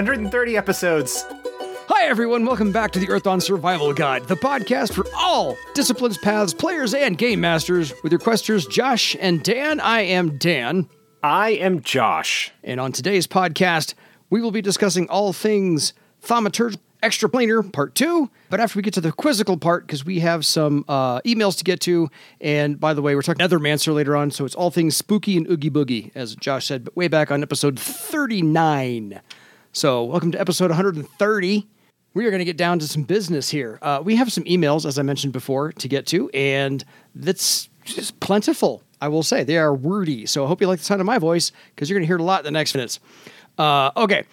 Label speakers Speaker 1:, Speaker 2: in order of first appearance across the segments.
Speaker 1: 130 episodes.
Speaker 2: Hi, everyone. Welcome back to the Earthdawn Survival Guide, the podcast for all disciplines, paths, players, and game masters with your questors, Josh and Dan. I am Dan.
Speaker 1: I am Josh.
Speaker 2: And on today's podcast, we will be discussing all things thaumaturgy extraplanar part two. But after we get to the quizzical part, because we have some uh, emails to get to, and by the way, we're talking Nethermancer later on, so it's all things spooky and oogie boogie, as Josh said, but way back on episode 39. So welcome to episode 130. We are going to get down to some business here. Uh, we have some emails, as I mentioned before, to get to, and that's just plentiful. I will say they are wordy. So I hope you like the sound of my voice because you're going to hear it a lot in the next minutes. Uh, okay.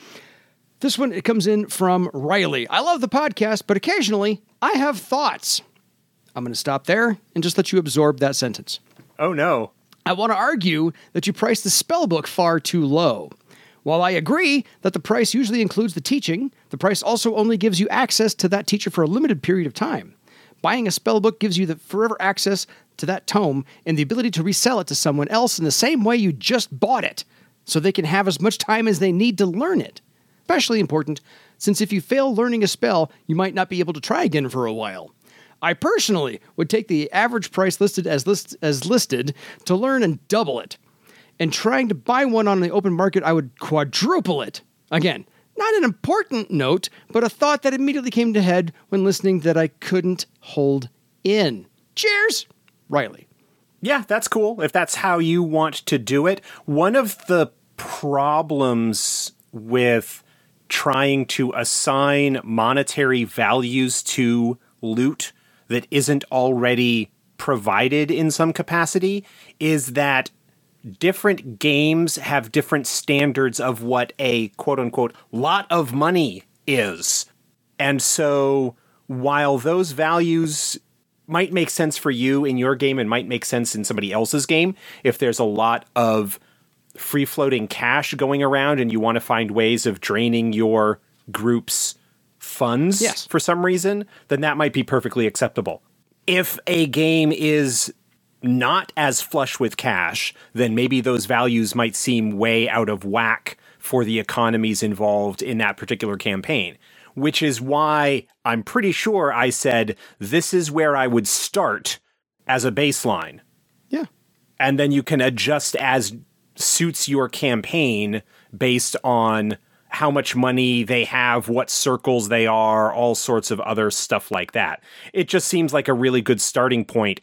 Speaker 2: This one it comes in from Riley. I love the podcast, but occasionally I have thoughts. I'm going to stop there and just let you absorb that sentence.
Speaker 1: Oh no.
Speaker 2: I want to argue that you price the spellbook far too low. While I agree that the price usually includes the teaching, the price also only gives you access to that teacher for a limited period of time. Buying a spellbook gives you the forever access to that tome and the ability to resell it to someone else in the same way you just bought it, so they can have as much time as they need to learn it especially important since if you fail learning a spell, you might not be able to try again for a while. I personally would take the average price listed as, list, as listed to learn and double it. And trying to buy one on the open market, I would quadruple it. Again, not an important note, but a thought that immediately came to head when listening that I couldn't hold in. Cheers, Riley.
Speaker 1: Yeah, that's cool. If that's how you want to do it. One of the problems with trying to assign monetary values to loot that isn't already provided in some capacity is that different games have different standards of what a quote unquote lot of money is. And so while those values might make sense for you in your game and might make sense in somebody else's game, if there's a lot of free floating cash going around and you want to find ways of draining your group's funds
Speaker 2: yes.
Speaker 1: for some reason, then that might be perfectly acceptable. If a game is not as flush with cash, then maybe those values might seem way out of whack for the economies involved in that particular campaign. Which is why I'm pretty sure I said this is where I would start as a baseline.
Speaker 2: Yeah.
Speaker 1: And then you can adjust as suits your campaign based on how much money they have, what circles they are, all sorts of other stuff like that. It just seems like a really good starting point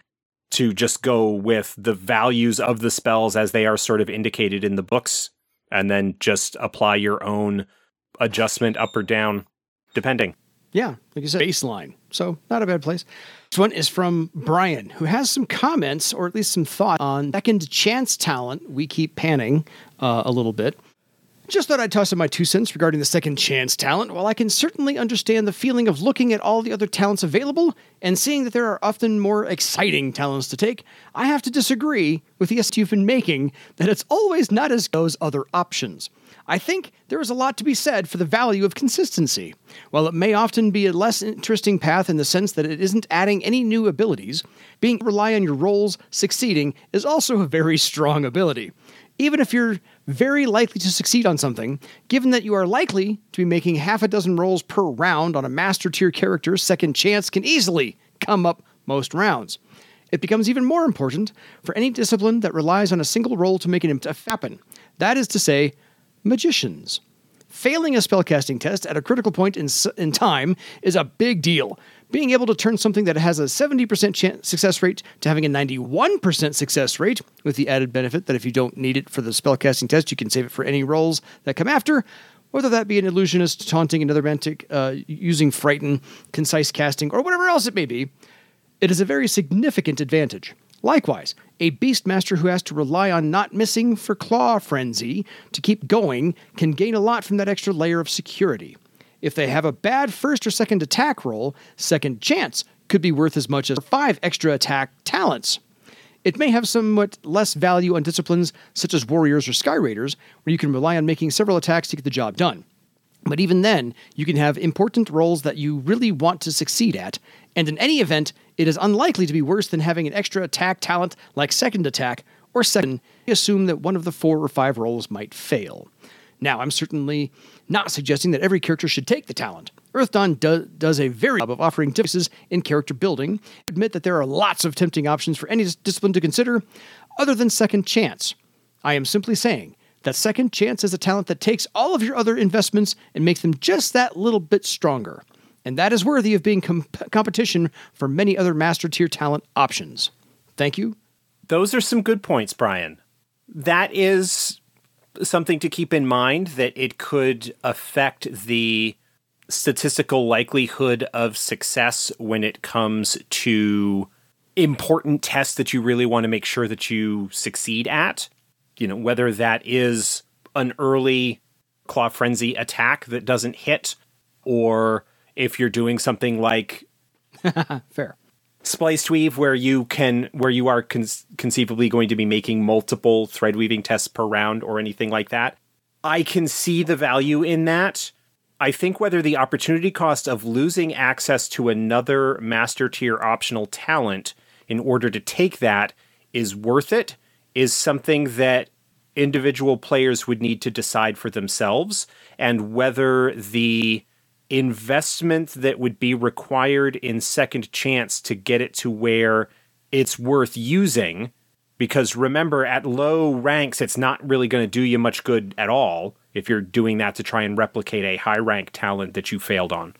Speaker 1: to just go with the values of the spells as they are sort of indicated in the books and then just apply your own adjustment up or down depending.
Speaker 2: Yeah, like you said, baseline. So not a bad place. This one is from Brian, who has some comments or at least some thought on second chance talent. We keep panning uh, a little bit. Just thought I'd toss in my two cents regarding the second chance talent. While I can certainly understand the feeling of looking at all the other talents available and seeing that there are often more exciting talents to take, I have to disagree with the est you've been making that it's always not as those other options. I think there is a lot to be said for the value of consistency. While it may often be a less interesting path in the sense that it isn't adding any new abilities, being rely on your rolls succeeding is also a very strong ability. Even if you're very likely to succeed on something, given that you are likely to be making half a dozen rolls per round on a master tier character, second chance can easily come up most rounds. It becomes even more important for any discipline that relies on a single roll to make it happen. That is to say, magicians. Failing a spellcasting test at a critical point in, in time is a big deal. Being able to turn something that has a 70% chance success rate to having a 91% success rate, with the added benefit that if you don't need it for the spellcasting test, you can save it for any rolls that come after, whether that be an illusionist taunting another mantic, uh, using frighten, concise casting, or whatever else it may be, it is a very significant advantage. Likewise, a Beastmaster who has to rely on not missing for Claw Frenzy to keep going can gain a lot from that extra layer of security. If they have a bad first or second attack roll, second chance could be worth as much as five extra attack talents. It may have somewhat less value on disciplines such as Warriors or Sky Raiders, where you can rely on making several attacks to get the job done. But even then, you can have important roles that you really want to succeed at, and in any event, it is unlikely to be worse than having an extra attack talent like second attack or second. Assume that one of the four or five rolls might fail. Now, I'm certainly not suggesting that every character should take the talent. Earthdawn do- does a very job of offering differences in character building. I Admit that there are lots of tempting options for any discipline to consider, other than Second Chance. I am simply saying that Second Chance is a talent that takes all of your other investments and makes them just that little bit stronger. And that is worthy of being com- competition for many other master tier talent options. Thank you.
Speaker 1: Those are some good points, Brian. That is something to keep in mind that it could affect the statistical likelihood of success when it comes to important tests that you really want to make sure that you succeed at. You know, whether that is an early claw frenzy attack that doesn't hit, or if you're doing something like
Speaker 2: fair
Speaker 1: spliced weave where you can where you are con- conceivably going to be making multiple thread weaving tests per round or anything like that. I can see the value in that. I think whether the opportunity cost of losing access to another master tier optional talent in order to take that is worth it is something that individual players would need to decide for themselves. And whether the investment that would be required in second chance to get it to where it's worth using. Because remember at low ranks it's not really going to do you much good at all if you're doing that to try and replicate a high rank talent that you failed on.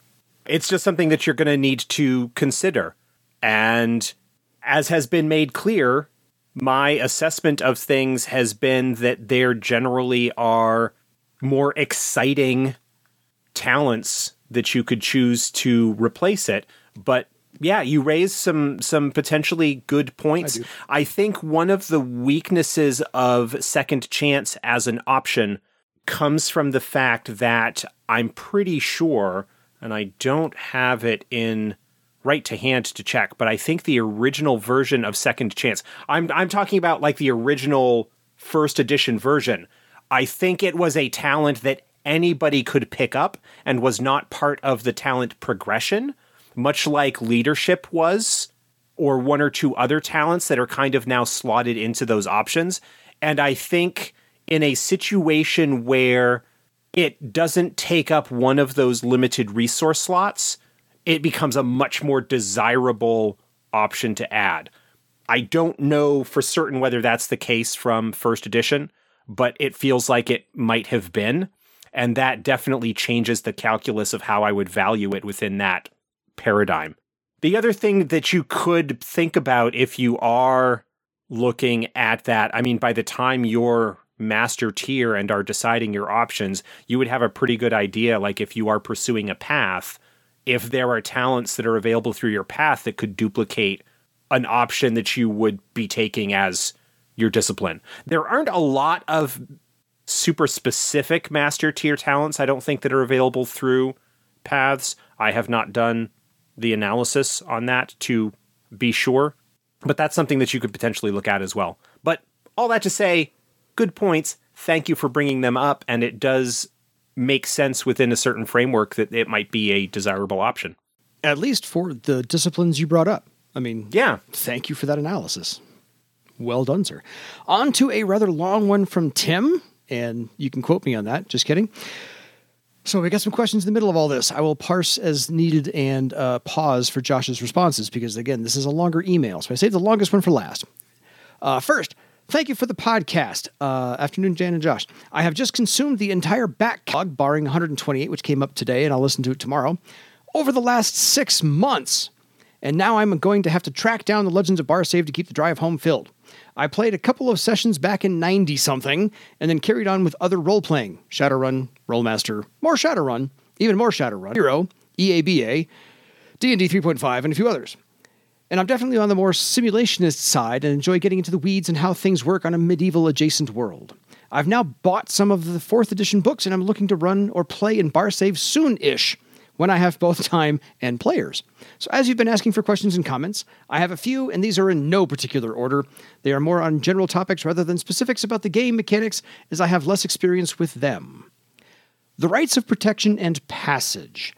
Speaker 1: It's just something that you're going to need to consider. And as has been made clear my assessment of things has been that there generally are more exciting talents that you could choose to replace it. But yeah, you raise some some potentially good points. I, I, think one of the weaknesses of second chance as an option comes from the fact that I'm pretty sure, and I don't have it in right to hand to check, but I think the original version of second chance. I'm I'm talking about like the original first edition version. I think it was a talent that anybody could pick up and was not part of the talent progression, much like leadership was, or one or two other talents that are kind of now slotted into those options. And I think in a situation where it doesn't take up one of those limited resource slots, it becomes a much more desirable option to add. I don't know for certain whether that's the case from first edition, but it feels like it might have been. And that definitely changes the calculus of how I would value it within that paradigm. The other thing that you could think about if you are looking at that, I mean, by the time you're master tier and are deciding your options, you would have a pretty good idea. Like if you are pursuing a path, if there are talents that are available through your path that could duplicate an option that you would be taking as your discipline. There aren't a lot of super specific master tier talents I don't think that are available through paths. I have not done the analysis on that to be sure, but that's something that you could potentially look at as well. But all that to say, good points. Thank you for bringing them up, and it does make sense within a certain framework that it might be a desirable option.
Speaker 2: At least for the disciplines you brought up. I mean,
Speaker 1: yeah.
Speaker 2: Thank you for that analysis. Well done, sir. On to a rather long one from Tim and you can quote me on that. Just kidding. So we got some questions in the middle of all this. I will parse as needed and uh, pause for Josh's responses because again, this is a longer email, so I saved the longest one for last. Uh, first, thank you for the podcast. Uh, afternoon, Jan and Josh. I have just consumed the entire backlog, barring 128, which came up today, and I'll listen to it tomorrow. Over the last six months, and now I'm going to have to track down the Legends of Barsaive to keep the drive home filled. I played a couple of sessions back in 90 something, and then carried on with other role playing Shadowrun, Rolemaster, more Shadowrun, even more Shadowrun, Hero, EABA, D&D 3.5, and a few others. And I'm definitely on the more simulationist side and enjoy getting into the weeds and how things work on a medieval adjacent world. I've now bought some of the 4th edition books and I'm looking to run or play in Barsaive soon ish when I have both time and players. So, as you've been asking for questions and comments, I have a few, and these are in no particular order. They are more on general topics rather than specifics about the game mechanics, as I have less experience with them. The rights of protection and passage.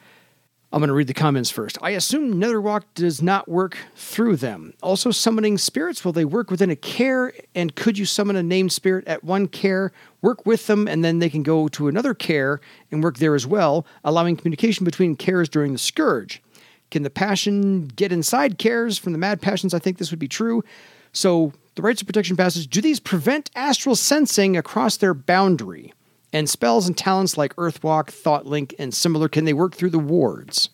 Speaker 2: I'm going to read the comments first. I assume Netherwalk does not work through them. Also, summoning spirits, will they work within a kaer? And could you summon a named spirit at one kaer, work with them, and then they can go to another kaer and work there as well, allowing communication between kaers during the scourge? Can the passion get inside kaers from the mad passions? I think this would be true. So, the rites of protection passage do these prevent astral sensing across their boundary? And spells and talents like Earthwalk, Thought Link, and similar, can they work through the wards?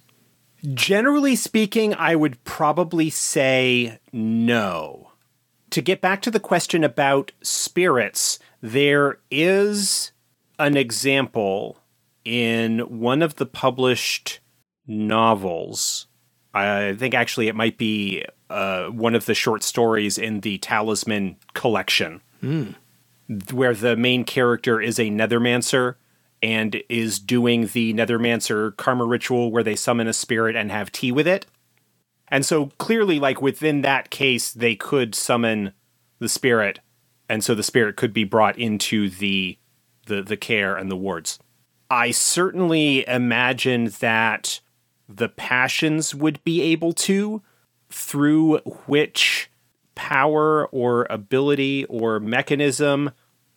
Speaker 1: Generally speaking, I would probably say no. To get back to the question about spirits, there is an example in one of the published novels. I think actually it might be uh, one of the short stories in the Talisman collection.
Speaker 2: Mm
Speaker 1: where the main character is a Nethermancer and is doing the Nethermancer karma ritual where they summon a spirit and have tea with it. And so clearly, like within that case, they could summon the spirit, and so the spirit could be brought into the the the kaer and the wards. I certainly imagine that the passions would be able to, through which power or ability or mechanism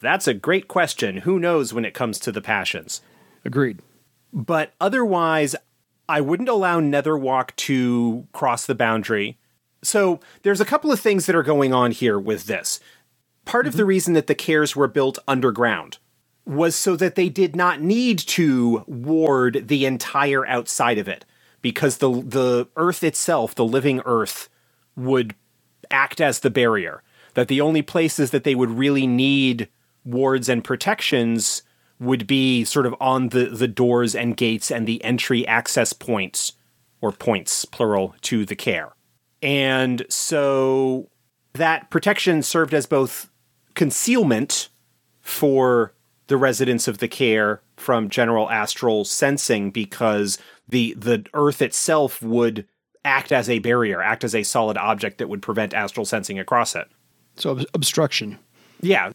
Speaker 1: that's a great question. Who knows when it comes to the passions?
Speaker 2: Agreed.
Speaker 1: But otherwise, I wouldn't allow Netherwalk to cross the boundary. So there's a couple of things that are going on here with this. Part mm-hmm. of the reason that the kaers were built underground was so that they did not need to ward the entire outside of it because the the earth itself, the living earth would act as the barrier. That the only places that they would really need wards and protections would be sort of on the, the doors and gates and the entry access points, or points, plural, to the kaer. And so that protection served as both concealment for the residents of the kaer from general astral sensing because the the earth itself would act as a barrier, act as a solid object that would prevent astral sensing across it.
Speaker 2: So ob- obstruction.
Speaker 1: Yeah,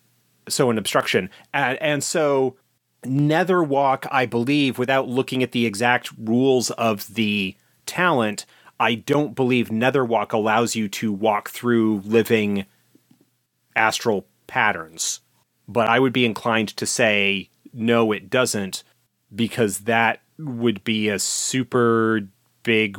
Speaker 1: so an obstruction. And, and so Netherwalk, I believe, without looking at the exact rules of the talent, I don't believe Netherwalk allows you to walk through living astral patterns. But I would be inclined to say no, it doesn't, because that would be a super big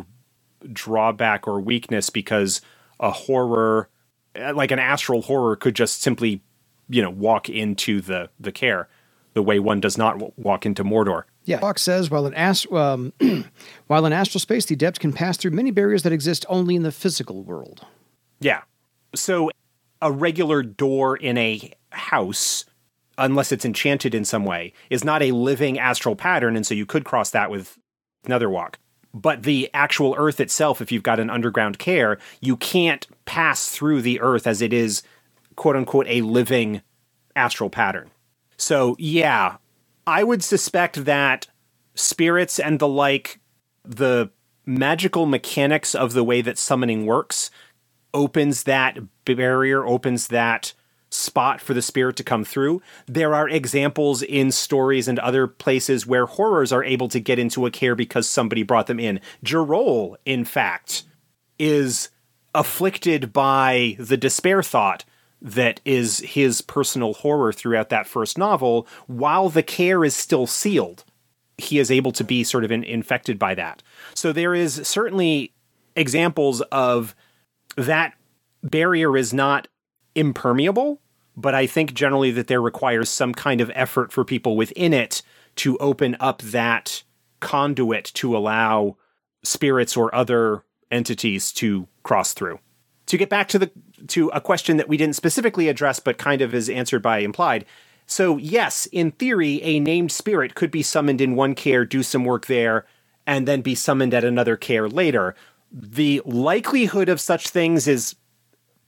Speaker 1: drawback or weakness because a horror, like an astral horror, could just simply you know walk into the the kaer the way one does not walk into Mordor.
Speaker 2: Yeah, Fox says while in ast- um, while in astral space, the adept can pass through many barriers that exist only in the physical world.
Speaker 1: Yeah, so a regular door in a house, unless it's enchanted in some way, is not a living astral pattern, and so you could cross that with Netherwalk. But the actual Earth itself, if you've got an underground kaer, you can't pass through the Earth as it is quote unquote a living astral pattern. So, yeah, I would suspect that spirits and the like, the magical mechanics of the way that summoning works opens that barrier, opens that spot for the spirit to come through. There are examples in stories and other places where horrors are able to get into a kaer because somebody brought them in. J'role, in fact, is afflicted by the despair thought that is his personal horror throughout that first novel, while the kaer is still sealed. He is able to be sort of in, infected by that. So there is certainly examples of that barrier is not impermeable, but I think generally that there requires some kind of effort for people within it to open up that conduit to allow spirits or other entities to cross through. To get back to the to a question that we didn't specifically address, but kind of is answered by implied. So, yes, in theory, a named spirit could be summoned in one kaer, do some work there, and then be summoned at another kaer later. The likelihood of such things is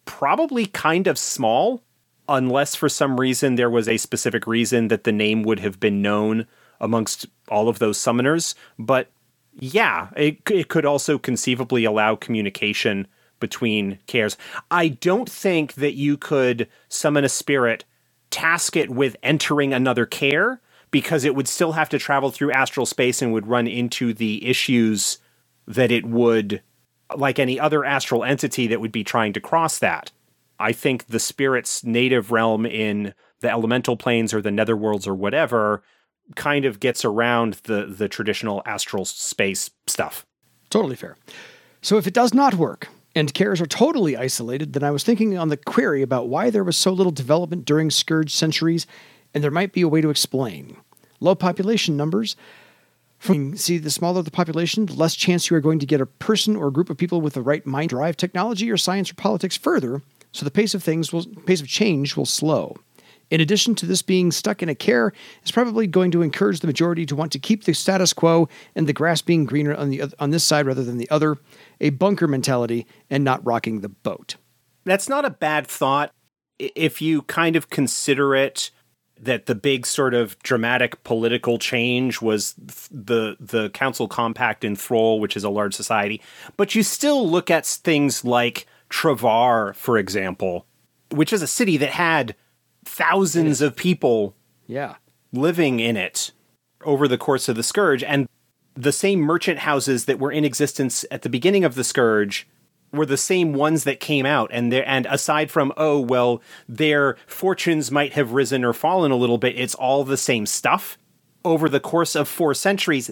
Speaker 1: probably kind of small, unless for some reason there was a specific reason that the name would have been known amongst all of those summoners. But yeah, it, it could also conceivably allow communication between kaers. I don't think that you could summon a spirit, task it with entering another kaer, because it would still have to travel through astral space and would run into the issues that it would, like any other astral entity that would be trying to cross that. I think the spirit's native realm in the elemental planes or the netherworlds or whatever kind of gets around the the traditional astral space stuff.
Speaker 2: Totally fair. So if it does not work and kaers are totally isolated, then I was thinking on the query about why there was so little development during Scourge centuries, and there might be a way to explain. Low population numbers. From, see, the smaller the population, the less chance you are going to get a person or a group of people with the right mind drive technology or science or politics further, so the pace of things will pace of change will slow. In addition to this being stuck in a kaer, is probably going to encourage the majority to want to keep the status quo and the grass being greener on the on this side rather than the other, a bunker mentality and not rocking the boat.
Speaker 1: That's not a bad thought if you kind of consider it that the big sort of dramatic political change was the the council compact in Throal, which is a large society, but you still look at things like Travar, for example, which is a city that had thousands of people
Speaker 2: yeah.
Speaker 1: living in it over the course of the Scourge. And the same merchant houses that were in existence at the beginning of the Scourge were the same ones that came out and there and aside from oh well their fortunes might have risen or fallen a little bit it's all the same stuff over the course of 4 centuries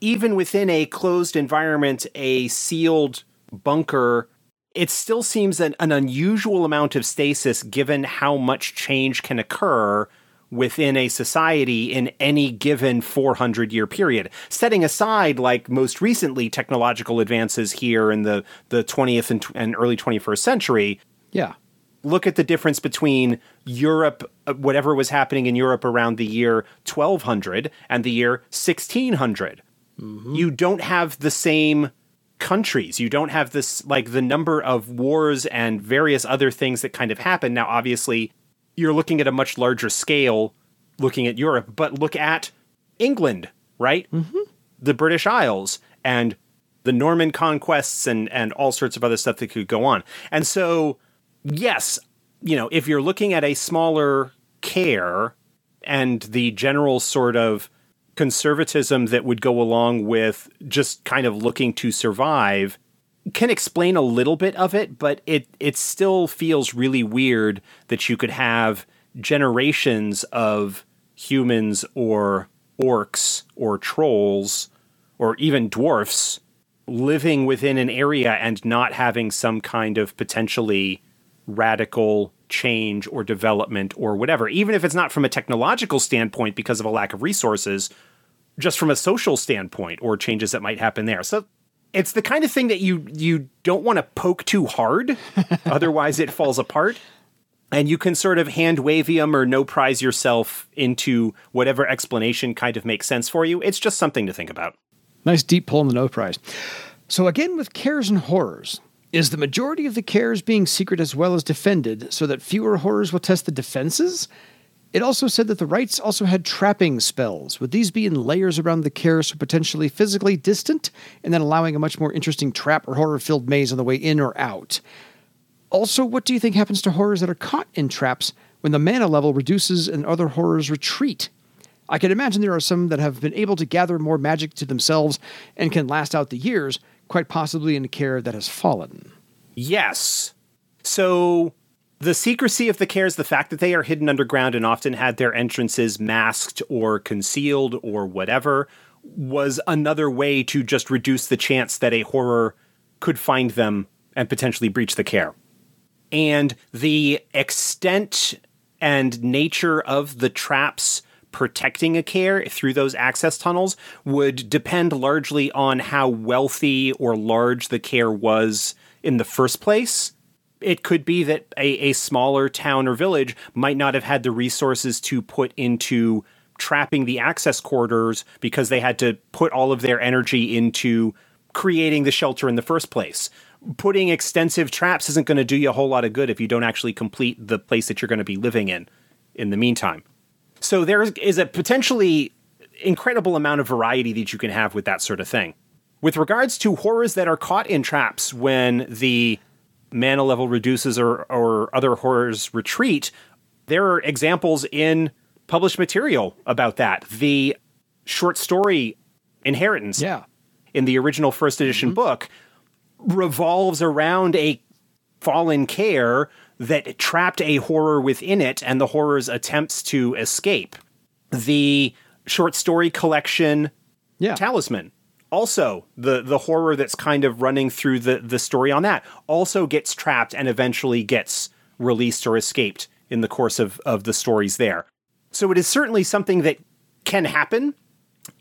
Speaker 1: even within a closed environment a sealed bunker it still seems an, an unusual amount of stasis given how much change can occur within a society in any given 400 year period. Setting aside like most recently technological advances here in the the 20th and, and early 21st century
Speaker 2: yeah.
Speaker 1: look at the difference between Europe uh, whatever was happening in Europe around the year 1200 and the year 1600 mm-hmm. you don't have the same countries. You don't have this like the number of wars and various other things that kind of happen. Now, obviously, you're looking at a much larger scale looking at Europe, but look at England, right?
Speaker 2: Mm-hmm.
Speaker 1: The British Isles and the Norman conquests and and all sorts of other stuff that could go on. And so, yes, you know, if you're looking at a smaller kaer and the general sort of conservatism that would go along with just kind of looking to survive can explain a little bit of it, but it it still feels really weird that you could have generations of humans or orcs or trolls or even dwarfs living within an area and not having some kind of potentially radical change or development or whatever, even if it's not from a technological standpoint because of a lack of resources, just from a social standpoint or changes that might happen there. So it's the kind of thing that you you don't want to poke too hard, otherwise it falls apart. And you can sort of hand wavium or no prize yourself into whatever explanation kind of makes sense for you. It's just something to think about.
Speaker 2: Nice deep pull in the no prize. So again, with kaers and horrors, is the majority of the kaers being secret as well as defended so that fewer horrors will test the defenses? It also said that the rites also had trapping spells. Would these be in layers around the kaers so potentially physically distant, and then allowing a much more interesting trap or horror filled maze on the way in or out? Also, what do you think happens to horrors that are caught in traps when the mana level reduces and other horrors retreat? I can imagine there are some that have been able to gather more magic to themselves and can last out the years, quite possibly in a kaer that has fallen.
Speaker 1: Yes. So the secrecy of the kaers, the fact that they are hidden underground and often had their entrances masked or concealed or whatever, was another way to just reduce the chance that a horror could find them and potentially breach the kaer. And the extent and nature of the traps protecting a kaer through those access tunnels would depend largely on how wealthy or large the kaer was in the first place. It could be that a, a smaller town or village might not have had the resources to put into trapping the access corridors because they had to put all of their energy into creating the shelter in the first place. Putting extensive traps isn't going to do you a whole lot of good if you don't actually complete the place that you're going to be living in in the meantime. So there is a potentially incredible amount of variety that you can have with that sort of thing. With regards to horrors that are caught in traps when the mana level reduces or, or other horrors retreat, there are examples in published material about that. The short story Inheritance
Speaker 2: yeah.
Speaker 1: in the original first edition mm-hmm. book revolves around a fallen kaer that trapped a horror within it and the horror's attempts to escape. The short story collection yeah. Talisman also the the horror that's kind of running through the the story on that also gets trapped and eventually gets released or escaped in the course of of the stories there. So it is certainly something that can happen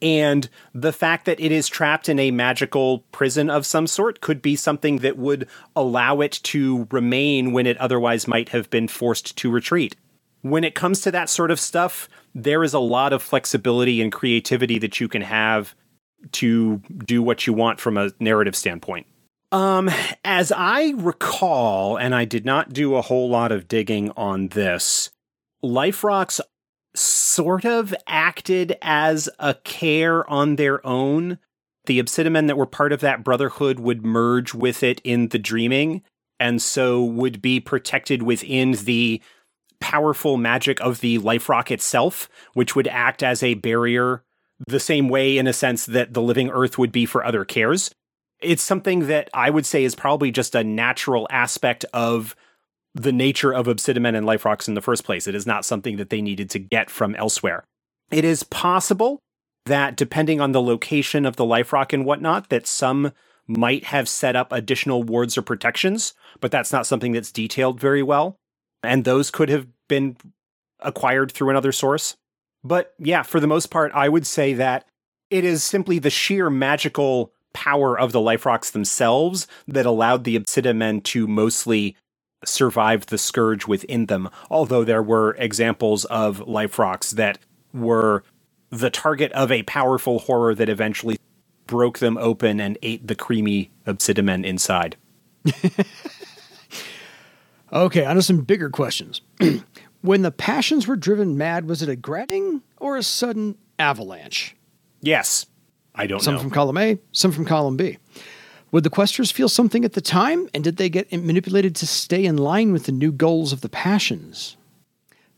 Speaker 1: and the fact that it is trapped in a magical prison of some sort could be something that would allow it to remain when it otherwise might have been forced to retreat. When it comes to that sort of stuff, there is a lot of flexibility and creativity that you can have to do what you want from a narrative standpoint. Um, as I recall, and I did not do a whole lot of digging on this, Life Rocks sort of acted as a kaer on their own. The Obsidimen that were part of that brotherhood would merge with it in the dreaming, and so would be protected within the powerful magic of the life rock itself, which would act as a barrier the same way, in a sense, that the living earth would be for other kaers. It's something that I would say is probably just a natural aspect of the nature of Obsidimen and Life Rocks in the first place. It is not something that they needed to get from elsewhere. It is possible that depending on the location of the Life Rock and whatnot, that some might have set up additional wards or protections, but that's not something that's detailed very well. And those could have been acquired through another source. But yeah, for the most part, I would say that it is simply the sheer magical power of the Life Rocks themselves that allowed the Obsidimen to mostly survived the scourge within them, although there were examples of life rocks that were the target of a powerful horror that eventually broke them open and ate the creamy obsidian inside.
Speaker 2: okay, on to some bigger questions. when the passions were driven mad, was it a grabbing or a sudden avalanche?
Speaker 1: Yes. I don't
Speaker 2: some
Speaker 1: know.
Speaker 2: Some from column A, some from column B. Would the questors feel something at the time, and did they get manipulated to stay in line with the new goals of the passions?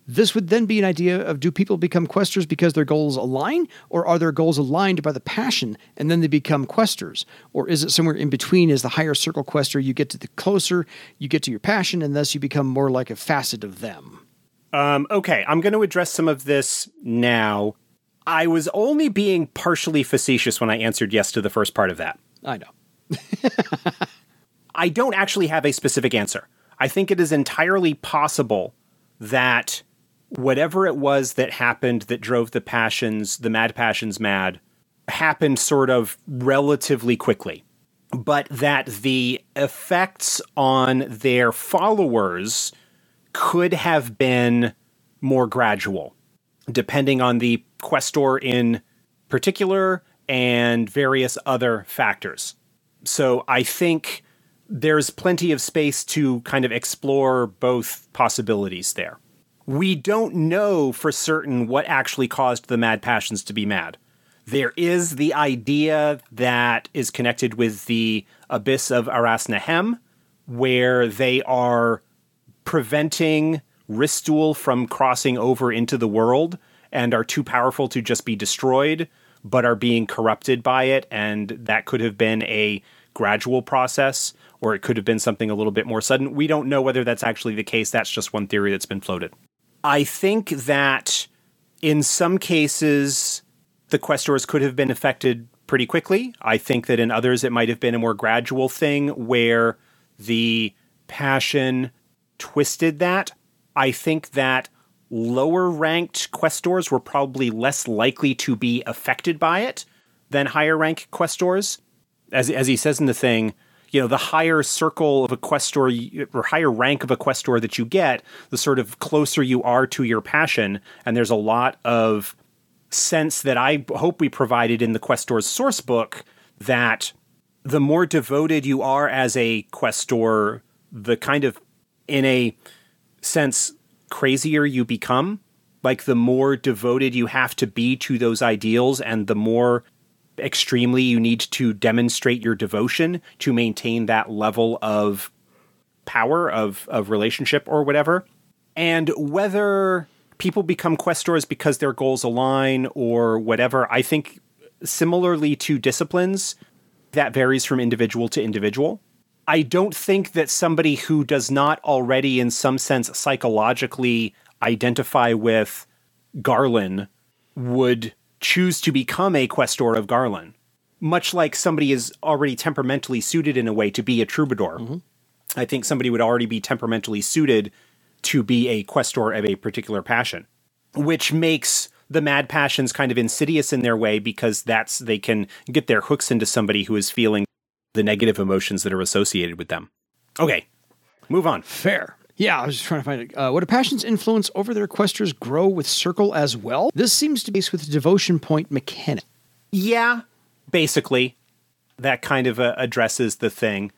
Speaker 2: This would then be an idea of do people become questors because their goals align, or are their goals aligned by the passion and then they become questors? Or is it somewhere in between as the higher circle questor you get to the closer you get to your passion and thus you become more like a facet of them?
Speaker 1: Um, okay, I'm going to address some of this now. I was only being partially facetious when I answered yes to the first part of that.
Speaker 2: I know.
Speaker 1: I don't actually have a specific answer. I think it is entirely possible that whatever it was that happened that drove the passions, the mad passions mad, happened sort of relatively quickly. But that the effects on their followers could have been more gradual, depending on the questor in particular and various other factors so I think there's plenty of space to kind of explore both possibilities there. We don't know for certain what actually caused the mad passions to be mad. There is the idea that is connected with the abyss of Aras Naham, where they are preventing Ristul from crossing over into the world and are too powerful to just be destroyed but are being corrupted by it. And that could have been a gradual process, or it could have been something a little bit more sudden. We don't know whether that's actually the case. That's just one theory that's been floated. I think that in some cases, the questors could have been affected pretty quickly. I think that in others, it might have been a more gradual thing where the passion twisted that. I think that lower ranked questors were probably less likely to be affected by it than higher rank questors. As, as he says in the thing, you know, the higher circle of a questor or higher rank of a questor that you get, the sort of closer you are to your passion. And there's a lot of sense that I hope we provided in the questor's source book that the more devoted you are as a questor, the kind of, in a sense, crazier you become. Like the more devoted you have to be to those ideals and the more extremely you need to demonstrate your devotion to maintain that level of power of of relationship or whatever. And whether people become questors because their goals align or whatever, I think similarly to disciplines, That varies from individual to individual. I don't think that somebody who does not already, in some sense, psychologically identify with Garlen would choose to become a questor of Garlen, much like somebody is already temperamentally suited in a way to be a troubadour. Mm-hmm. I think somebody would already be temperamentally suited to be a questor of a particular passion, which makes the mad passions kind of insidious in their way because that's they can get their hooks into somebody who is feeling the negative emotions that are associated with them. Okay, move on.
Speaker 2: Fair. Yeah, I was just trying to find it. Uh, would a passion's influence over their questors grow with Circle as well? This seems to be with the devotion point mechanic.
Speaker 1: Yeah, basically. That kind of uh, addresses the thing.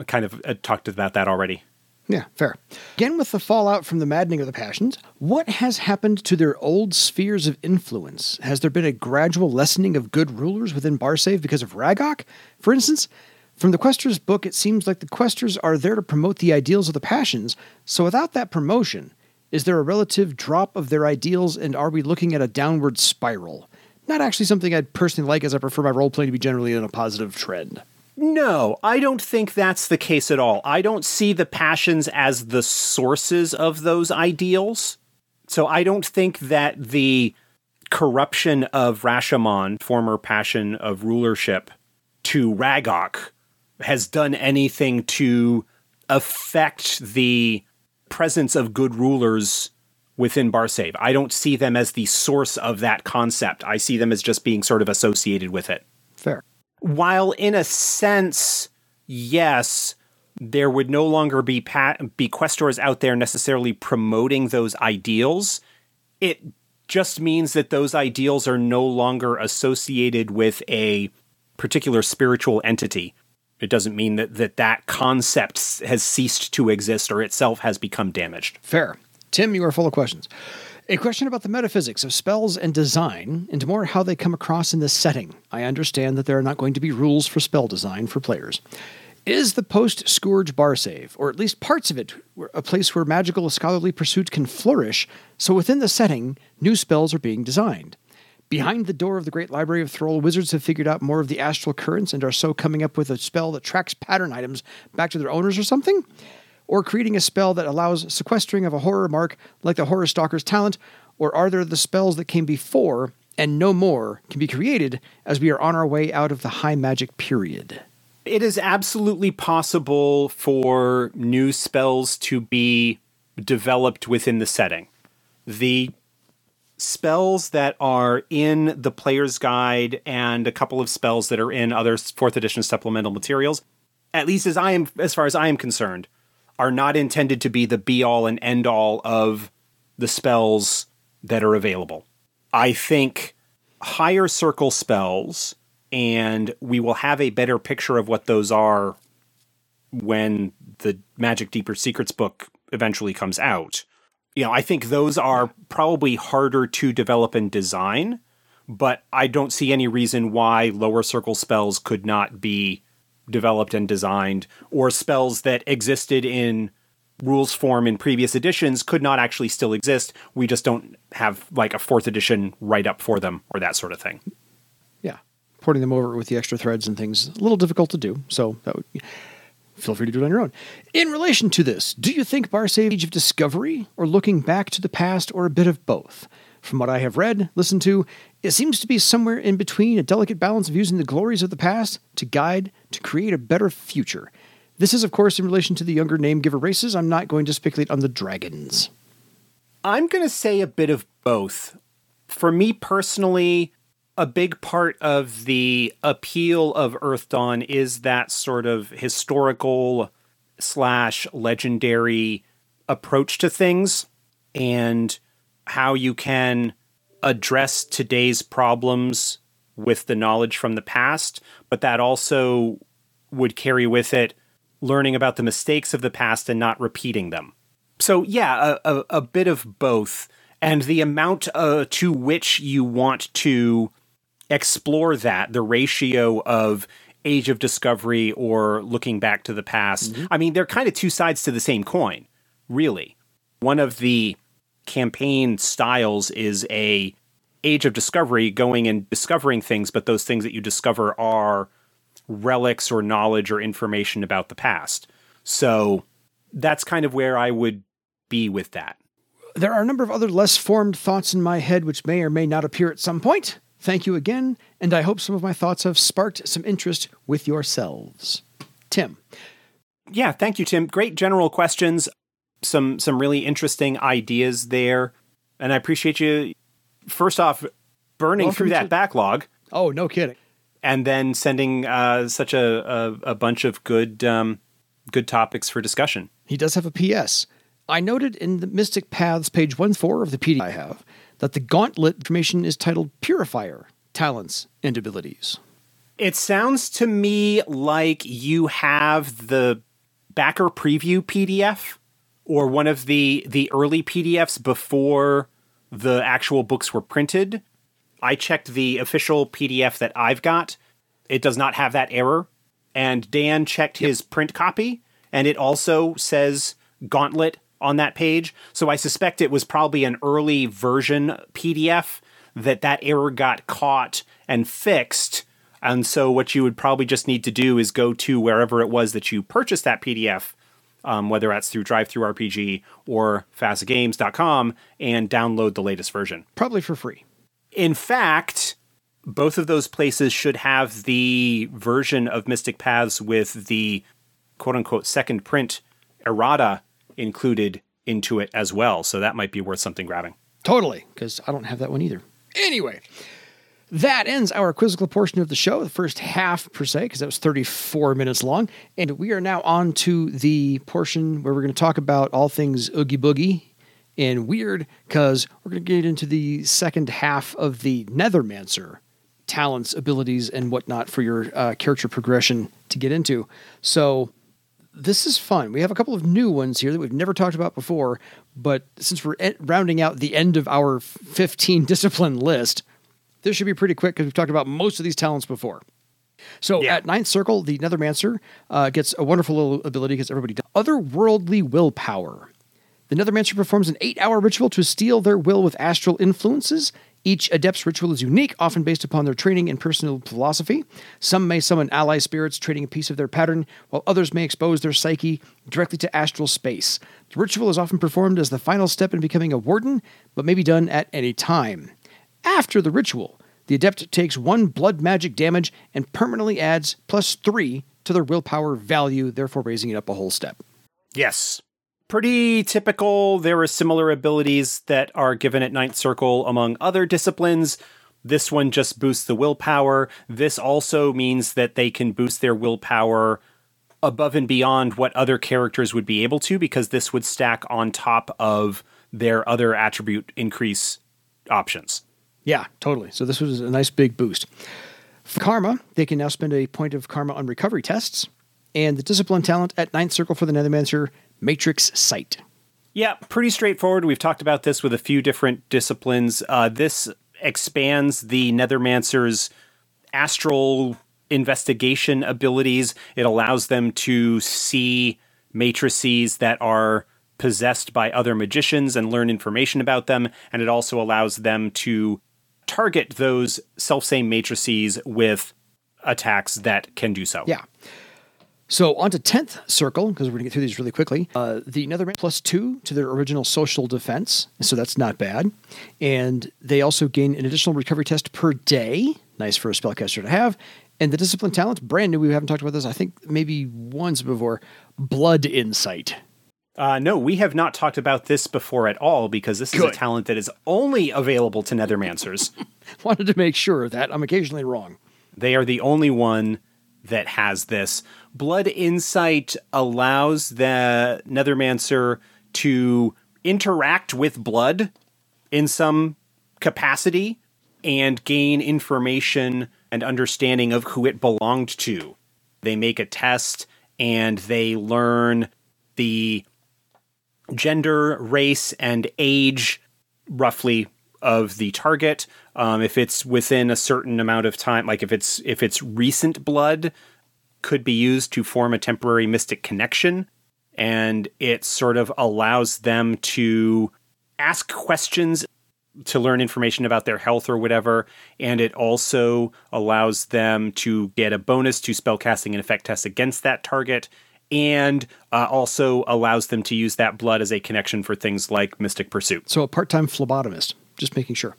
Speaker 1: I kind of uh, talked about that already.
Speaker 2: Yeah, fair. Again, with the fallout from the maddening of the passions, what has happened to their old spheres of influence? Has there been a gradual lessening of good rulers within Barsaive because of Raggok? For instance, from the Questor's book, it seems like the Questors are there to promote the ideals of the passions, so without that promotion, is there a relative drop of their ideals and are we looking at a downward spiral? Not actually something I'd personally like as I prefer my role playing to be generally in a positive trend.
Speaker 1: No, I don't think that's the case at all. I don't see the passions as the sources of those ideals. So I don't think that the corruption of Rashomon, former passion of rulership, to Raggok has done anything to affect the presence of good rulers within Barsaive. I don't see them as the source of that concept. I see them as just being sort of associated with it.
Speaker 2: Fair.
Speaker 1: While in a sense, yes, there would no longer be pat- be questors out there necessarily promoting those ideals. It just means that those ideals are no longer associated with a particular spiritual entity. It doesn't mean that that, that concept has ceased to exist or itself has become damaged.
Speaker 2: Fair. Tim, you are full of questions. A question about the metaphysics of spells and design, and more how they come across in this setting. I understand that there are not going to be rules for spell design for players. Is the post Scourge Barsaive, or at least parts of it, a place where magical scholarly pursuits can flourish, so within the setting, new spells are being designed? Behind the door of the Great Library of Throal, wizards have figured out more of the astral currents and are so coming up with a spell that tracks pattern items back to their owners or something? Or creating a spell that allows sequestering of a horror mark like the Horror Stalker's talent? Or are there the spells that came before and no more can be created as we are on our way out of the high magic period?
Speaker 1: It is absolutely possible for new spells to be developed within the setting. The spells that are in the player's guide and a couple of spells that are in other fourth edition supplemental materials, at least as I am as far as I am concerned, are not intended to be the be all and end all of the spells that are available. I think higher circle spells and we will have a better picture of what those are when the Magic Deeper Secrets book eventually comes out you know, I think those are probably harder to develop and design, but I don't see any reason why lower circle spells could not be developed and designed, or spells that existed in rules form in previous editions could not actually still exist. We just don't have like a fourth edition write up for them or that sort of thing.
Speaker 2: Yeah. Porting them over with the extra threads and things, a little difficult to do. So that would feel free to do it on your own. In relation to this, do you think Barsaive Age of Discovery, or looking back to the past, or a bit of both? From what I have read, listened to, it seems to be somewhere in between a delicate balance of using the glories of the past to guide to create a better future. This is, of course, in relation to the younger name giver races. I'm not going to speculate on the dragons.
Speaker 1: I'm going to say a bit of both. For me personally, a big part of the appeal of Earth Dawn is that sort of historical slash legendary approach to things and how you can address today's problems with the knowledge from the past, but that also would carry with it learning about the mistakes of the past and not repeating them. So, yeah, a, a, a bit of both. And the amount uh, to which you want to explore that the ratio of age of discovery or looking back to the past. Mm-hmm. I mean, they're kind of two sides to the same coin, really. One of the campaign styles is a age of discovery going and discovering things, but those things that you discover are relics or knowledge or information about the past. So that's kind of where I would be with that.
Speaker 2: There are a number of other less formed thoughts in my head which may or may not appear at some point. Thank you again, and I hope some of my thoughts have sparked some interest with yourselves. Tim.
Speaker 1: Yeah, thank you, Tim. Great general questions. Some some really interesting ideas there. And I appreciate you first off burning
Speaker 2: Welcome
Speaker 1: through that
Speaker 2: to-
Speaker 1: backlog
Speaker 2: Oh, no kidding.
Speaker 1: and then sending uh, such a, a, a bunch of good um, good topics for discussion.
Speaker 2: He does have a PS. I noted in the Mystic Paths, page 1 4 of the PDF I have, that the gauntlet information is titled Purifier Talents and Abilities.
Speaker 1: It sounds to me like you have the backer preview PDF or one of the the early PDFs before the actual books were printed. I checked the official PDF that I've got. It does not have that error. And Dan checked his print copy and it also says Gauntlet on that page. So I suspect it was probably an early version PDF that that error got caught and fixed. And so what you would probably just need to do is go to wherever it was that you purchased that PDF, um, whether that's through DriveThruRPG or FASAGames.com, and download the latest version.
Speaker 2: Probably for free.
Speaker 1: In fact, both of those places should have the version of Mystic Paths with the quote unquote second print errata included into it as well. So that might be worth something grabbing.
Speaker 2: Totally, because I don't have that one either. Anyway, that ends our quizzical portion of the show, the first half per se, because that was 34 minutes long. And we are now on to the portion where we're going to talk about all things Oogie Boogie and weird, because we're going to get into the second half of the Nethermancer talents, abilities, and whatnot for your uh, character progression to get into. So this is fun. We have a couple of new ones here that we've never talked about before, but since we're e- rounding out the end of our 15 discipline list, this should be pretty quick because we've talked about most of these talents before. So
Speaker 1: Yeah.
Speaker 2: at ninth circle, the Nethermancer uh, gets a wonderful little ability because everybody does. Otherworldly willpower. The Nethermancer performs an eight hour ritual to steel their will with astral influences. Each adept's ritual is unique, often based upon their training and personal philosophy. Some may summon ally spirits, trading a piece of their pattern, while others may expose their psyche directly to astral space. The ritual is often performed as the final step in becoming a warden, but may be done at any time. After the ritual, the adept takes one blood magic damage and permanently adds plus three to their willpower value, therefore raising it up a whole step.
Speaker 1: Yes. Pretty typical. There are similar abilities that are given at Ninth Circle among other disciplines. This one just boosts the willpower. This also means that they can boost their willpower above and beyond what other characters would be able to, because this would stack on top of their other attribute increase options.
Speaker 2: Yeah, totally. So this was a nice big boost. For karma, they can now spend a point of karma on recovery tests. And the discipline talent at ninth circle for the Nethermancer, Matrix Sight.
Speaker 1: Yeah, pretty straightforward. We've talked about this with a few different disciplines. Uh, this expands the Nethermancer's astral investigation abilities. It allows them to see matrices that are possessed by other magicians and learn information about them. And it also allows them to target those self same matrices with attacks that can do so.
Speaker 2: Yeah. So on to 10th circle, because we're going to get through these really quickly. Uh, the Netherman plus two to their original social defense. So that's not bad. And they also gain an additional recovery test per day. Nice for a spellcaster to have. And the discipline talent, brand new. We haven't talked about this, I think maybe once before. Blood Insight.
Speaker 1: Uh, no, we have not talked about this before at all because this is a talent that is only available to Nethermancers.
Speaker 2: Wanted to make sure of that. I'm occasionally wrong.
Speaker 1: They are the only one that has this. Blood Insight allows the Nethermancer to interact with blood in some capacity and gain information and understanding of who it belonged to. They make a test and they learn the gender, race, and age roughly of the target. Um, if it's within a certain amount of time, like if it's if it's recent blood, could be used to form a temporary mystic connection, and it sort of allows them to ask questions to learn information about their health or whatever. And it also allows them to get a bonus to spellcasting and effect tests against that target. And uh, also allows them to use that blood as a connection for things like Mystic Pursuit.
Speaker 2: So a part-time phlebotomist. Just making sure.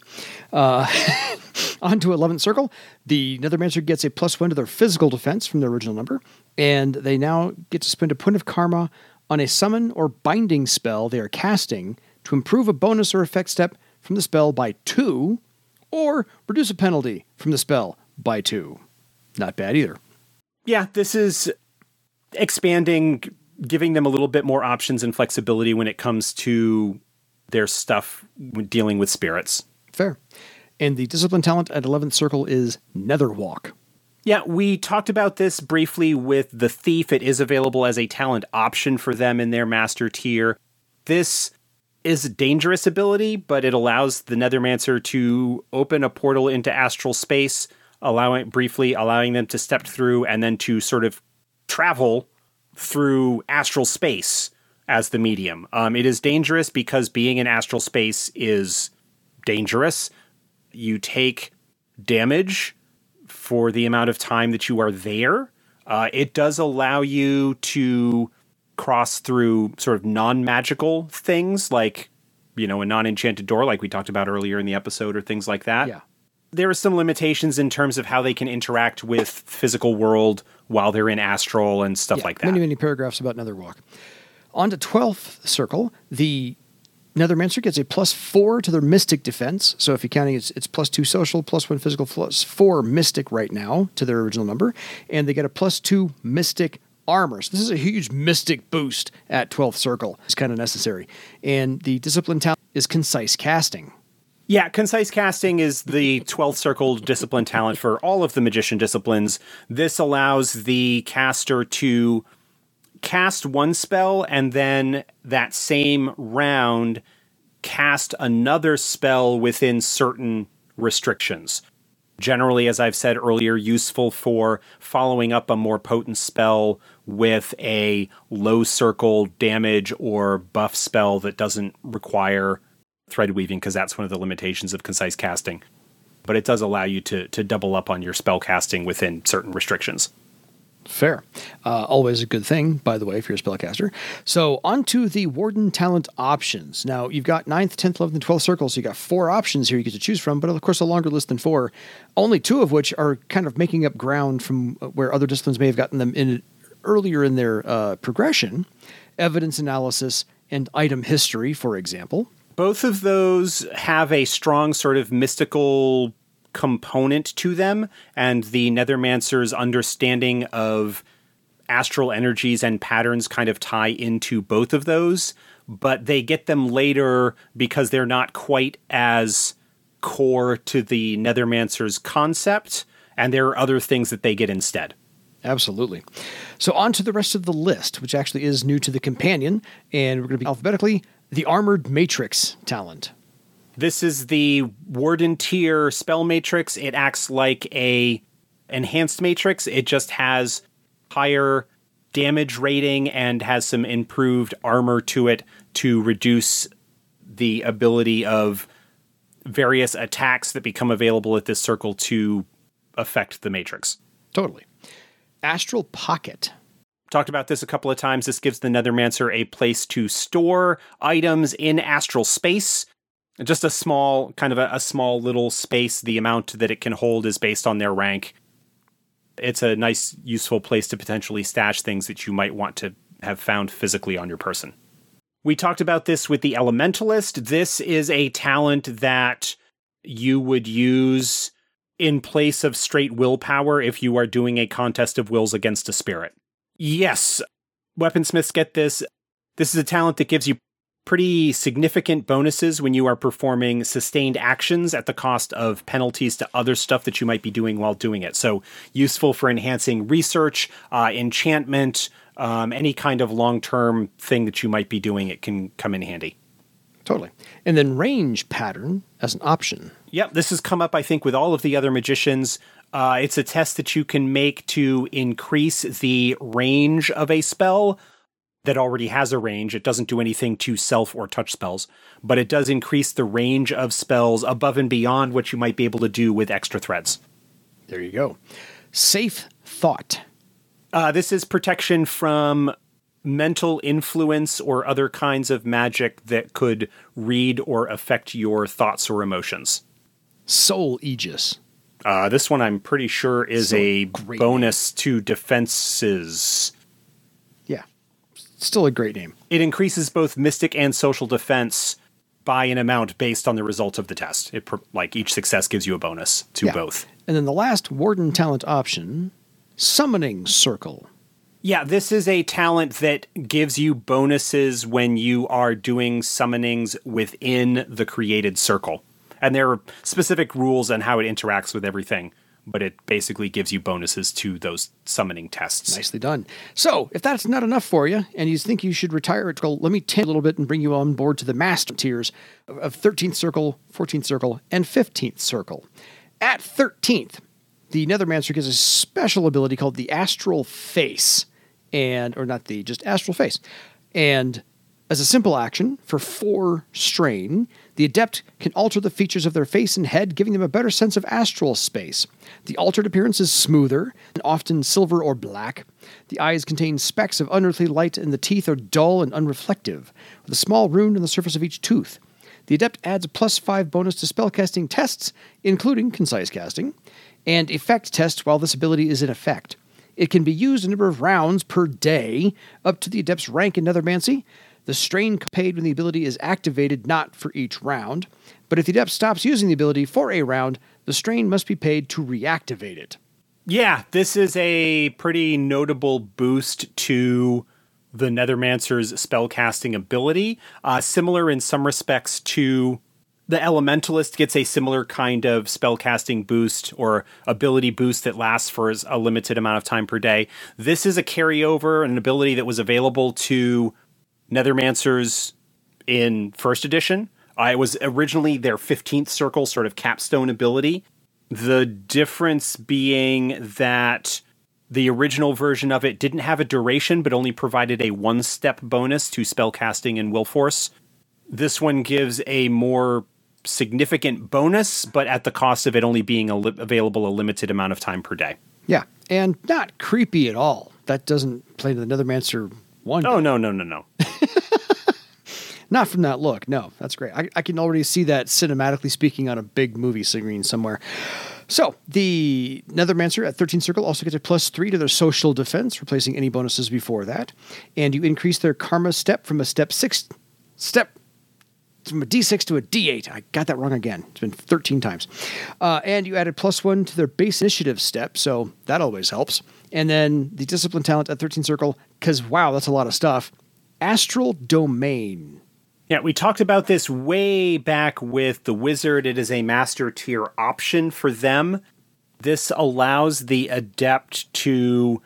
Speaker 2: Uh, on to 11th Circle. The Nethermancer gets a plus one to their physical defense from their original number, and they now get to spend a point of karma on a summon or binding spell they are casting to improve a bonus or effect step from the spell by two, or reduce a penalty from the spell by two. Not bad either.
Speaker 1: Yeah, this is expanding, giving them a little bit more options and flexibility when it comes to their stuff dealing with spirits.
Speaker 2: Fair. And the discipline talent at 11th Circle is Netherwalk.
Speaker 1: Yeah, we talked about this briefly with the Thief. It is available as a talent option for them in their master tier. This is a dangerous ability, but it allows the Nethermancer to open a portal into astral space, allowing briefly allowing them to step through and then to sort of travel through astral space as the medium. Um, it is dangerous because being in astral space is dangerous. You take damage for the amount of time that you are there. Uh, it does allow you to cross through sort of non magical things like, you know, a non enchanted door, like we talked about earlier in the episode, or things like that.
Speaker 2: Yeah.
Speaker 1: There are some limitations in terms of how they can interact with physical world while they're in astral and stuff
Speaker 2: Yeah,
Speaker 1: like that.
Speaker 2: Many, many paragraphs about Nether Walk. On to 12th Circle, the Nethermancer gets a plus four to their Mystic defense. So if you're counting, it's, it's plus two social, plus one physical, plus four Mystic right now to their original number. And they get a plus two Mystic armor. So this is a huge Mystic boost at 12th Circle. It's kind of necessary. And the Discipline talent is Concise Casting.
Speaker 1: Yeah, concise casting is the 12th circle discipline talent for all of the magician disciplines. This allows the caster to cast one spell and then that same round cast another spell within certain restrictions. Generally, as I've said earlier, useful for following up a more potent spell with a low circle damage or buff spell that doesn't require thread weaving because that's one of the limitations of concise casting. But it does allow you to to double up on your spell casting within certain restrictions.
Speaker 2: Fair. Uh, always a good thing, by the way, if you're a spellcaster. So, on to the Warden talent options. Now, you've got 9th, 10th, 11th, and 12th circles. So, you've got four options here you get to choose from, but of course, a longer list than four. Only two of which are kind of making up ground from where other disciplines may have gotten them in earlier in their uh, progression evidence analysis and item history, for example.
Speaker 1: Both of those have a strong sort of mystical component to them, and the Nethermancer's understanding of astral energies and patterns kind of tie into both of those, but they get them later because they're not quite as core to the Nethermancer's concept, and there are other things that they get instead.
Speaker 2: Absolutely. So, on to the rest of the list, which actually is new to the companion, and we're going to be alphabetically the Armored Matrix talent.
Speaker 1: This is the Warden tier spell matrix. It acts like a enhanced matrix. It just has higher damage rating and has some improved armor to it to reduce the ability of various attacks that become available at this circle to affect the matrix.
Speaker 2: Totally. Astral Pocket.
Speaker 1: Talked about this a couple of times. This gives the Nethermancer a place to store items in astral space. Just a small, kind of a, a, small little space. The amount that it can hold is based on their rank. It's a nice, useful place to potentially stash things that you might want to have found physically on your person. We talked about this with the Elementalist. This is a talent that you would use in place of straight willpower if you are doing a contest of wills against a spirit. Yes, weaponsmiths get this. This is a talent that gives you pretty significant bonuses when you are performing sustained actions at the cost of penalties to other stuff that you might be doing while doing it. So, useful for enhancing research, uh, enchantment, um, any kind of long term thing that you might be doing, it can come in handy.
Speaker 2: Totally. And then range pattern as an option.
Speaker 1: Yep, this has come up, I think, with all of the other magicians. Uh, it's a test that you can make to increase the range of a spell that already has a range. It doesn't do anything to self or touch spells, but it does increase the range of spells above and beyond what you might be able to do with extra threads.
Speaker 2: There you go. Safe thought.
Speaker 1: Uh, this is protection from mental influence or other kinds of magic that could read or affect your thoughts or emotions.
Speaker 2: Soul Aegis.
Speaker 1: Uh, this one I'm pretty sure is
Speaker 2: So
Speaker 1: a
Speaker 2: great
Speaker 1: bonus to defenses.
Speaker 2: Yeah. Still a great name.
Speaker 1: It increases both mystic and social defense by an amount based on the result of the test. It like each success gives you a bonus to
Speaker 2: Yeah.
Speaker 1: both.
Speaker 2: And then the last Warden talent option, Summoning Circle.
Speaker 1: Yeah, this is a talent that gives you bonuses when you are doing summonings within the created circle. And there are specific rules on how it interacts with everything, but it basically gives you bonuses to those summoning tests.
Speaker 2: Nicely done. So, if that's not enough for you, and you think you should retire, well, let me tint a little bit and bring you on board to the master tiers of 13th Circle, 14th Circle, and 15th Circle. At 13th, the Nethermancer gets a special ability called the Astral Face, and or not the just Astral Face, and as a simple action for four strain, the adept can alter the features of their face and head, giving them a better sense of astral space. The altered appearance is smoother and often silver or black. The eyes contain specks of unearthly light, and the teeth are dull and unreflective, with a small rune on the surface of each tooth. The adept adds a plus five bonus to spellcasting tests, including concise casting, and effect tests while this ability is in effect. It can be used a number of rounds per day, up to the adept's rank in Nethermancy. The strain paid when the ability is activated, not for each round. But if the adept stops using the ability for a round, the strain must be paid to reactivate it.
Speaker 1: Yeah, this is a pretty notable boost to the Nethermancer's spellcasting ability. Uh, similar in some respects to the Elementalist gets a similar kind of spellcasting boost or ability boost that lasts for a limited amount of time per day. This is a carryover, an ability that was available to Nethermancers in first edition. I was originally their 15th circle sort of capstone ability. The difference being that the original version of it didn't have a duration, but only provided a one step bonus to spellcasting and will force. This one gives a more significant bonus, but at the cost of it only being a li- available a limited amount of time per day.
Speaker 2: Yeah, and not creepy at all. That doesn't play to the Nethermancer one.
Speaker 1: Oh, no, no, no, no.
Speaker 2: Not from that look. No, that's great. I, I can already see that cinematically speaking on a big movie screen somewhere. So the Nethermancer at 13 Circle also gets a plus three to their social defense, replacing any bonuses before that. And you increase their karma step from a step six step from a D6 to a D8. I got that wrong again. It's been 13 times. Uh, and you added plus one to their base initiative step, so that always helps. And then the discipline talent at 13 Circle, because wow, that's a lot of stuff. Astral Domain.
Speaker 1: Yeah, we talked about this way back with the wizard. It is a master tier option for them. This allows the adept to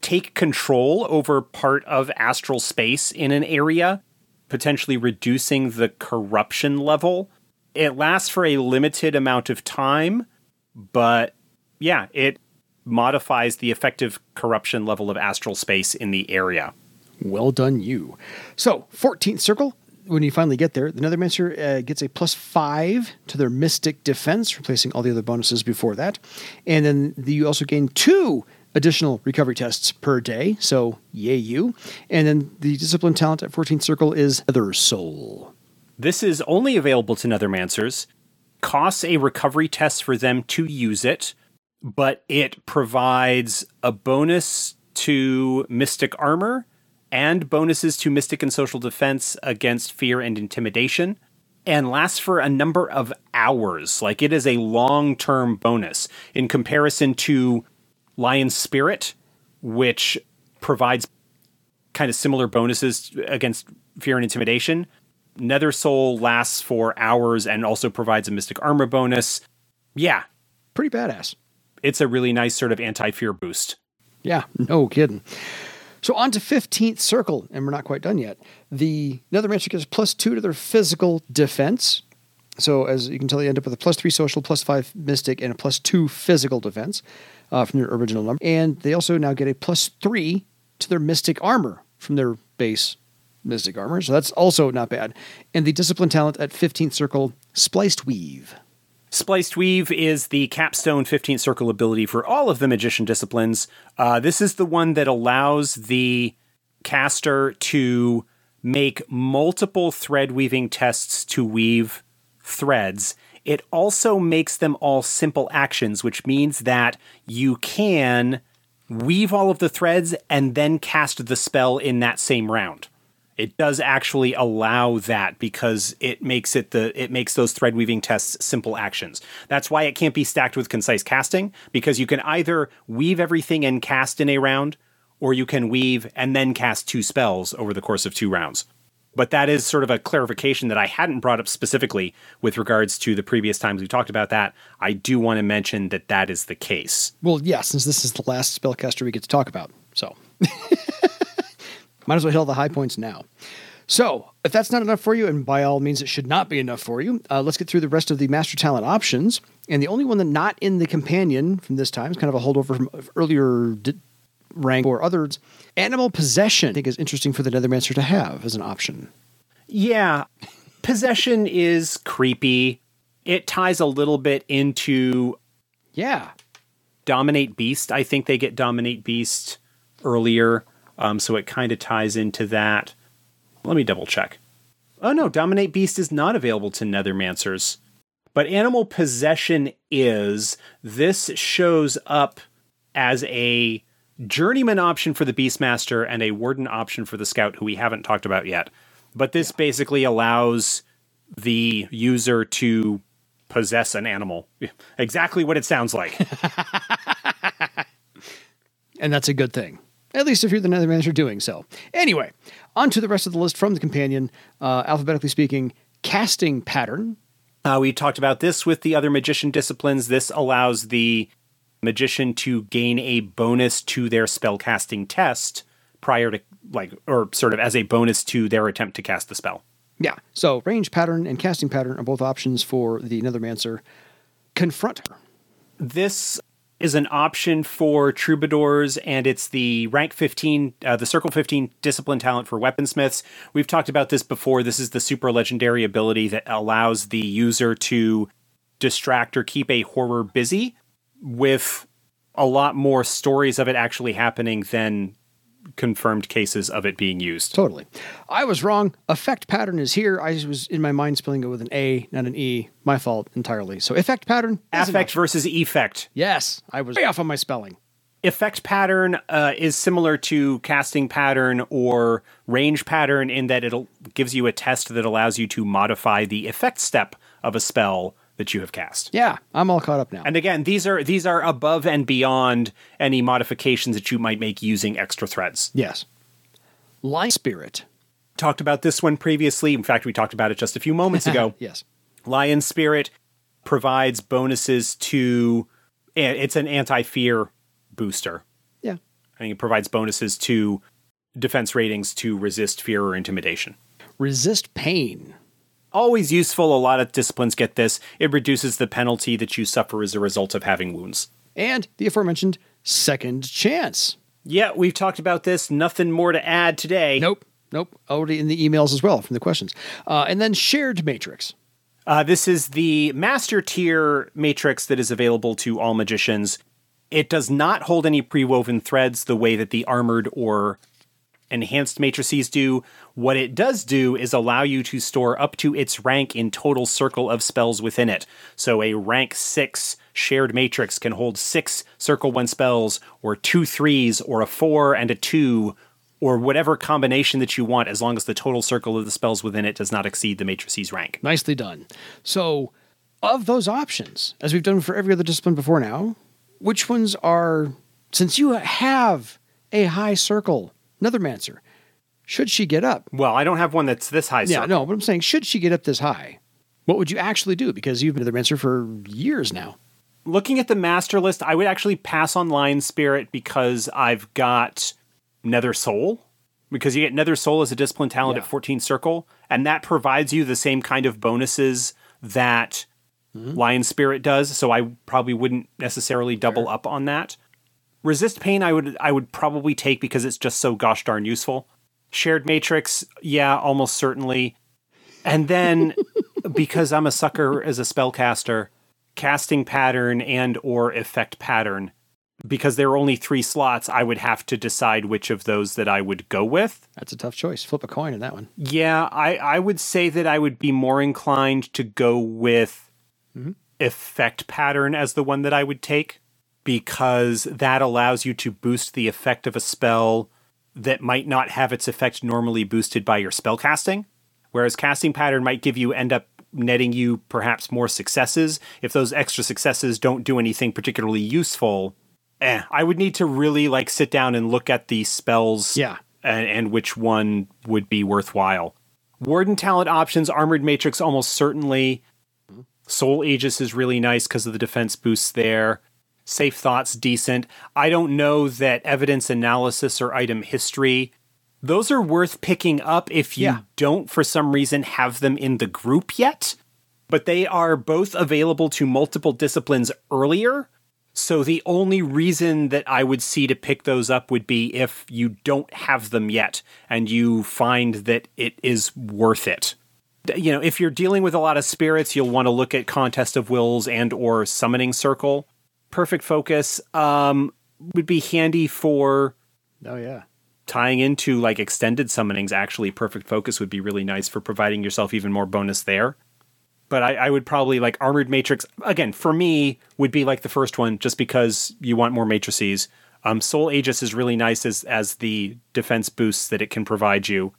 Speaker 1: take control over part of astral space in an area, potentially reducing the corruption level. It lasts for a limited amount of time, but yeah, it modifies the effective corruption level of astral space in the area.
Speaker 2: Well done, you. So, 14th circle. When you finally get there, the Nethermancer uh, gets a plus five to their Mystic Defense, replacing all the other bonuses before that. And then the, you also gain two additional recovery tests per day. So, yay, you. And then the Discipline talent at 14th circle is Nether Soul.
Speaker 1: This is only available to Nethermancers. Costs a recovery test for them to use it, but it provides a bonus to Mystic Armor and bonuses to Mystic and Social Defense against fear and intimidation, and lasts for a number of hours. Like it is a long term bonus in comparison to Lion Spirit, which provides kind of similar bonuses against fear and intimidation. Nether Soul lasts for hours and also provides a Mystic Armor bonus. Yeah,
Speaker 2: Pretty badass.
Speaker 1: it's a really nice sort of anti fear boost.
Speaker 2: Yeah, no kidding. So on to 15th circle, and we're not quite done yet. The Nethermancer gets plus two to their physical defense. So as you can tell, they end up with a plus three social, plus five mystic, and a plus two physical defense uh, from their original number. And they also now get a plus three to their mystic armor from their base mystic armor, so that's also not bad. And the discipline talent at 15th circle, Spliced Weave.
Speaker 1: Spliced Weave is the capstone 15th circle ability for all of the magician disciplines. Uh, this is the one that allows the caster to make multiple thread weaving tests to weave threads. It also makes them all simple actions, which means that you can weave all of the threads and then cast the spell in that same round. It does actually allow that because it makes it the it makes those thread weaving tests simple actions. That's why it can't be stacked with concise casting because you can either weave everything and cast in a round or you can weave and then cast two spells over the course of two rounds. But that is sort of a clarification that I hadn't brought up specifically with regards to the previous times we talked about that. I do want to mention that that is the case.
Speaker 2: Well, yeah, since this is the last spellcaster we get to talk about. So might as well hit all the high points now. So, if that's not enough for you, and by all means it should not be enough for you, uh, let's get through the rest of the master talent options. And the only one that not in the companion from this time is kind of a holdover from earlier di- rank or others. Animal possession, I think, is interesting for the Nethermancer to have as an option.
Speaker 1: Yeah, possession is creepy. It ties a little bit into
Speaker 2: Yeah.
Speaker 1: dominate beast. I think they get dominate beast earlier, um, so it kind of ties into that. Let me double check. Oh no, dominate beast is not available to nethermancers, but animal possession is. This shows up as a journeyman option for the beastmaster and a warden option for the scout, who we haven't talked about yet. But this basically allows the user to possess an animal. Exactly what it sounds like.
Speaker 2: And that's a good thing. At least if you're the Nethermancer doing so. Anyway, on to the rest of the list from the companion, uh, alphabetically speaking, casting pattern.
Speaker 1: Uh, we talked about this with the other magician disciplines. This allows the magician to gain a bonus to their spellcasting test prior to, like, or sort of as a bonus to their attempt to cast the spell.
Speaker 2: Yeah. So range pattern and casting pattern are both options for the Nethermancer. Confront Horror.
Speaker 1: This is an option for troubadours, and it's the rank 15, uh, the circle 15 discipline talent for weaponsmiths. We've talked about this before. This is the super legendary ability that allows the user to distract or keep a horror busy with a lot more stories of it actually happening than confirmed cases of it being used.
Speaker 2: Totally. I was wrong. Effect pattern is here. I was in my mind spelling it with an A, not an E. My fault entirely. So effect pattern.
Speaker 1: Affect versus effect.
Speaker 2: Yes, I was way off on my spelling.
Speaker 1: effect pattern uh, is similar to casting pattern or range pattern in that it gives you a test that allows you to modify the effect step of a spell that you have cast.
Speaker 2: Yeah, I'm all caught up now.
Speaker 1: And again, these are these are above and beyond any modifications that you might make using extra threads.
Speaker 2: yes. Lion spirit.
Speaker 1: Talked about this one previously. In fact, we talked about it just a few moments ago.
Speaker 2: Yes.
Speaker 1: Lion Spirit provides bonuses to it's an anti-fear booster.
Speaker 2: Yeah.
Speaker 1: I think it provides bonuses to defense ratings to resist fear or intimidation.
Speaker 2: Resist pain.
Speaker 1: Always useful. A lot of disciplines get this. It reduces the penalty that you suffer as a result of having wounds.
Speaker 2: And the aforementioned second chance.
Speaker 1: Yeah, we've talked about this. Nothing more to add today.
Speaker 2: Nope. Nope. Already in the emails as well from the questions. Uh, and then shared matrix.
Speaker 1: Uh, this is the master tier matrix that is available to all magicians. It does not hold any pre woven threads the way that the armored or enhanced matrices do. What it does do is allow you to store up to its rank in total circle of spells within it. So a rank 6 shared matrix can hold 6 circle 1 spells, or two threes, or a 4 and a 2, or whatever combination that you want, as long as the total circle of the spells within it does not exceed the matrices rank.
Speaker 2: Nicely done. So, of those options, as we've done for every other discipline before now, which ones are, since you have a high circle, Nethermancer, should she get up?
Speaker 1: Well, I don't have one that's this high.
Speaker 2: Yeah,
Speaker 1: circle.
Speaker 2: no, but I'm saying, should she get up this high? What would you actually do? Because you've been the Nethermancer for years now.
Speaker 1: looking at the master list, I would actually pass on Lion Spirit because I've got Nether Soul. Because you get Nether Soul as a discipline talent
Speaker 2: Yeah.
Speaker 1: at 14 Circle, and that provides you the same kind of bonuses that
Speaker 2: Mm-hmm.
Speaker 1: Lion Spirit does. So I probably wouldn't necessarily double up on that. Resist Pain, I would I would probably take because it's just so gosh darn useful. Shared matrix, yeah, almost certainly. And then because I'm a sucker as a spellcaster, casting pattern and or effect pattern. Because there are only three slots, I would have to decide which of those that I would go with.
Speaker 2: That's a tough choice. Flip a coin in that one.
Speaker 1: Yeah, I, I would say that I would be more inclined to go with mm-hmm. effect pattern as the one that I would take because that allows you to boost the effect of a spell that might not have its effect normally boosted by your spell casting. Whereas casting pattern might give you end up netting you perhaps more successes. If those extra successes don't do anything particularly useful, eh, I would need to really like sit down and look at the spells
Speaker 2: Yeah.
Speaker 1: and, and which one would be worthwhile. Warden talent options, Armored Matrix almost certainly. Soul Aegis is really nice because of the defense boosts there. Safe Thoughts, decent. I don't know that Evidence Analysis or Item History, those are worth picking up if you
Speaker 2: Yeah.
Speaker 1: don't, for some reason, have them in the group yet. But they are both available to multiple disciplines earlier. So the only reason that I would see to pick those up would be if you don't have them yet and you find that it is worth it. You know, if you're dealing with a lot of spirits, you'll want to look at Contest of Wills and or Summoning Circle. Perfect Focus um, would be handy for
Speaker 2: Oh yeah.
Speaker 1: tying into like extended summonings. Actually, Perfect Focus would be really nice for providing yourself even more bonus there but I, I would probably like Armored Matrix again for me would be like the first one just because you want more matrices. Um, Soul Aegis is really nice as as the defense boosts that it can provide you,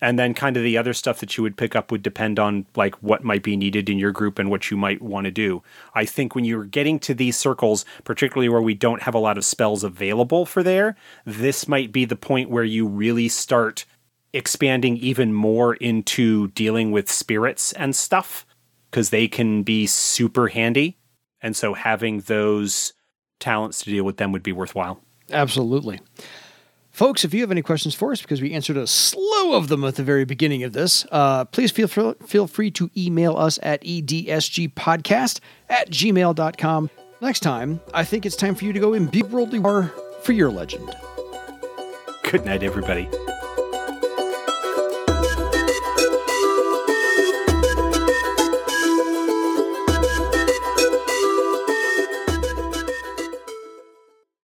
Speaker 1: and then kind of the other stuff that you would pick up would depend on like what might be needed in your group and what you might want to do. I think when you're getting to these circles, particularly where we don't have a lot of spells available for there, this might be the point where you really start expanding even more into dealing with spirits and stuff because they can be super handy. And so having those talents to deal with them would be worthwhile.
Speaker 2: Absolutely. Folks, if you have any questions for us, because we answered a slew of them at the very beginning of this, uh, please feel, fr- feel free to email us at edsgpodcast at gmail.com. Next time, I think it's time for you to go and be worldly war for your legend.
Speaker 1: Good night, everybody.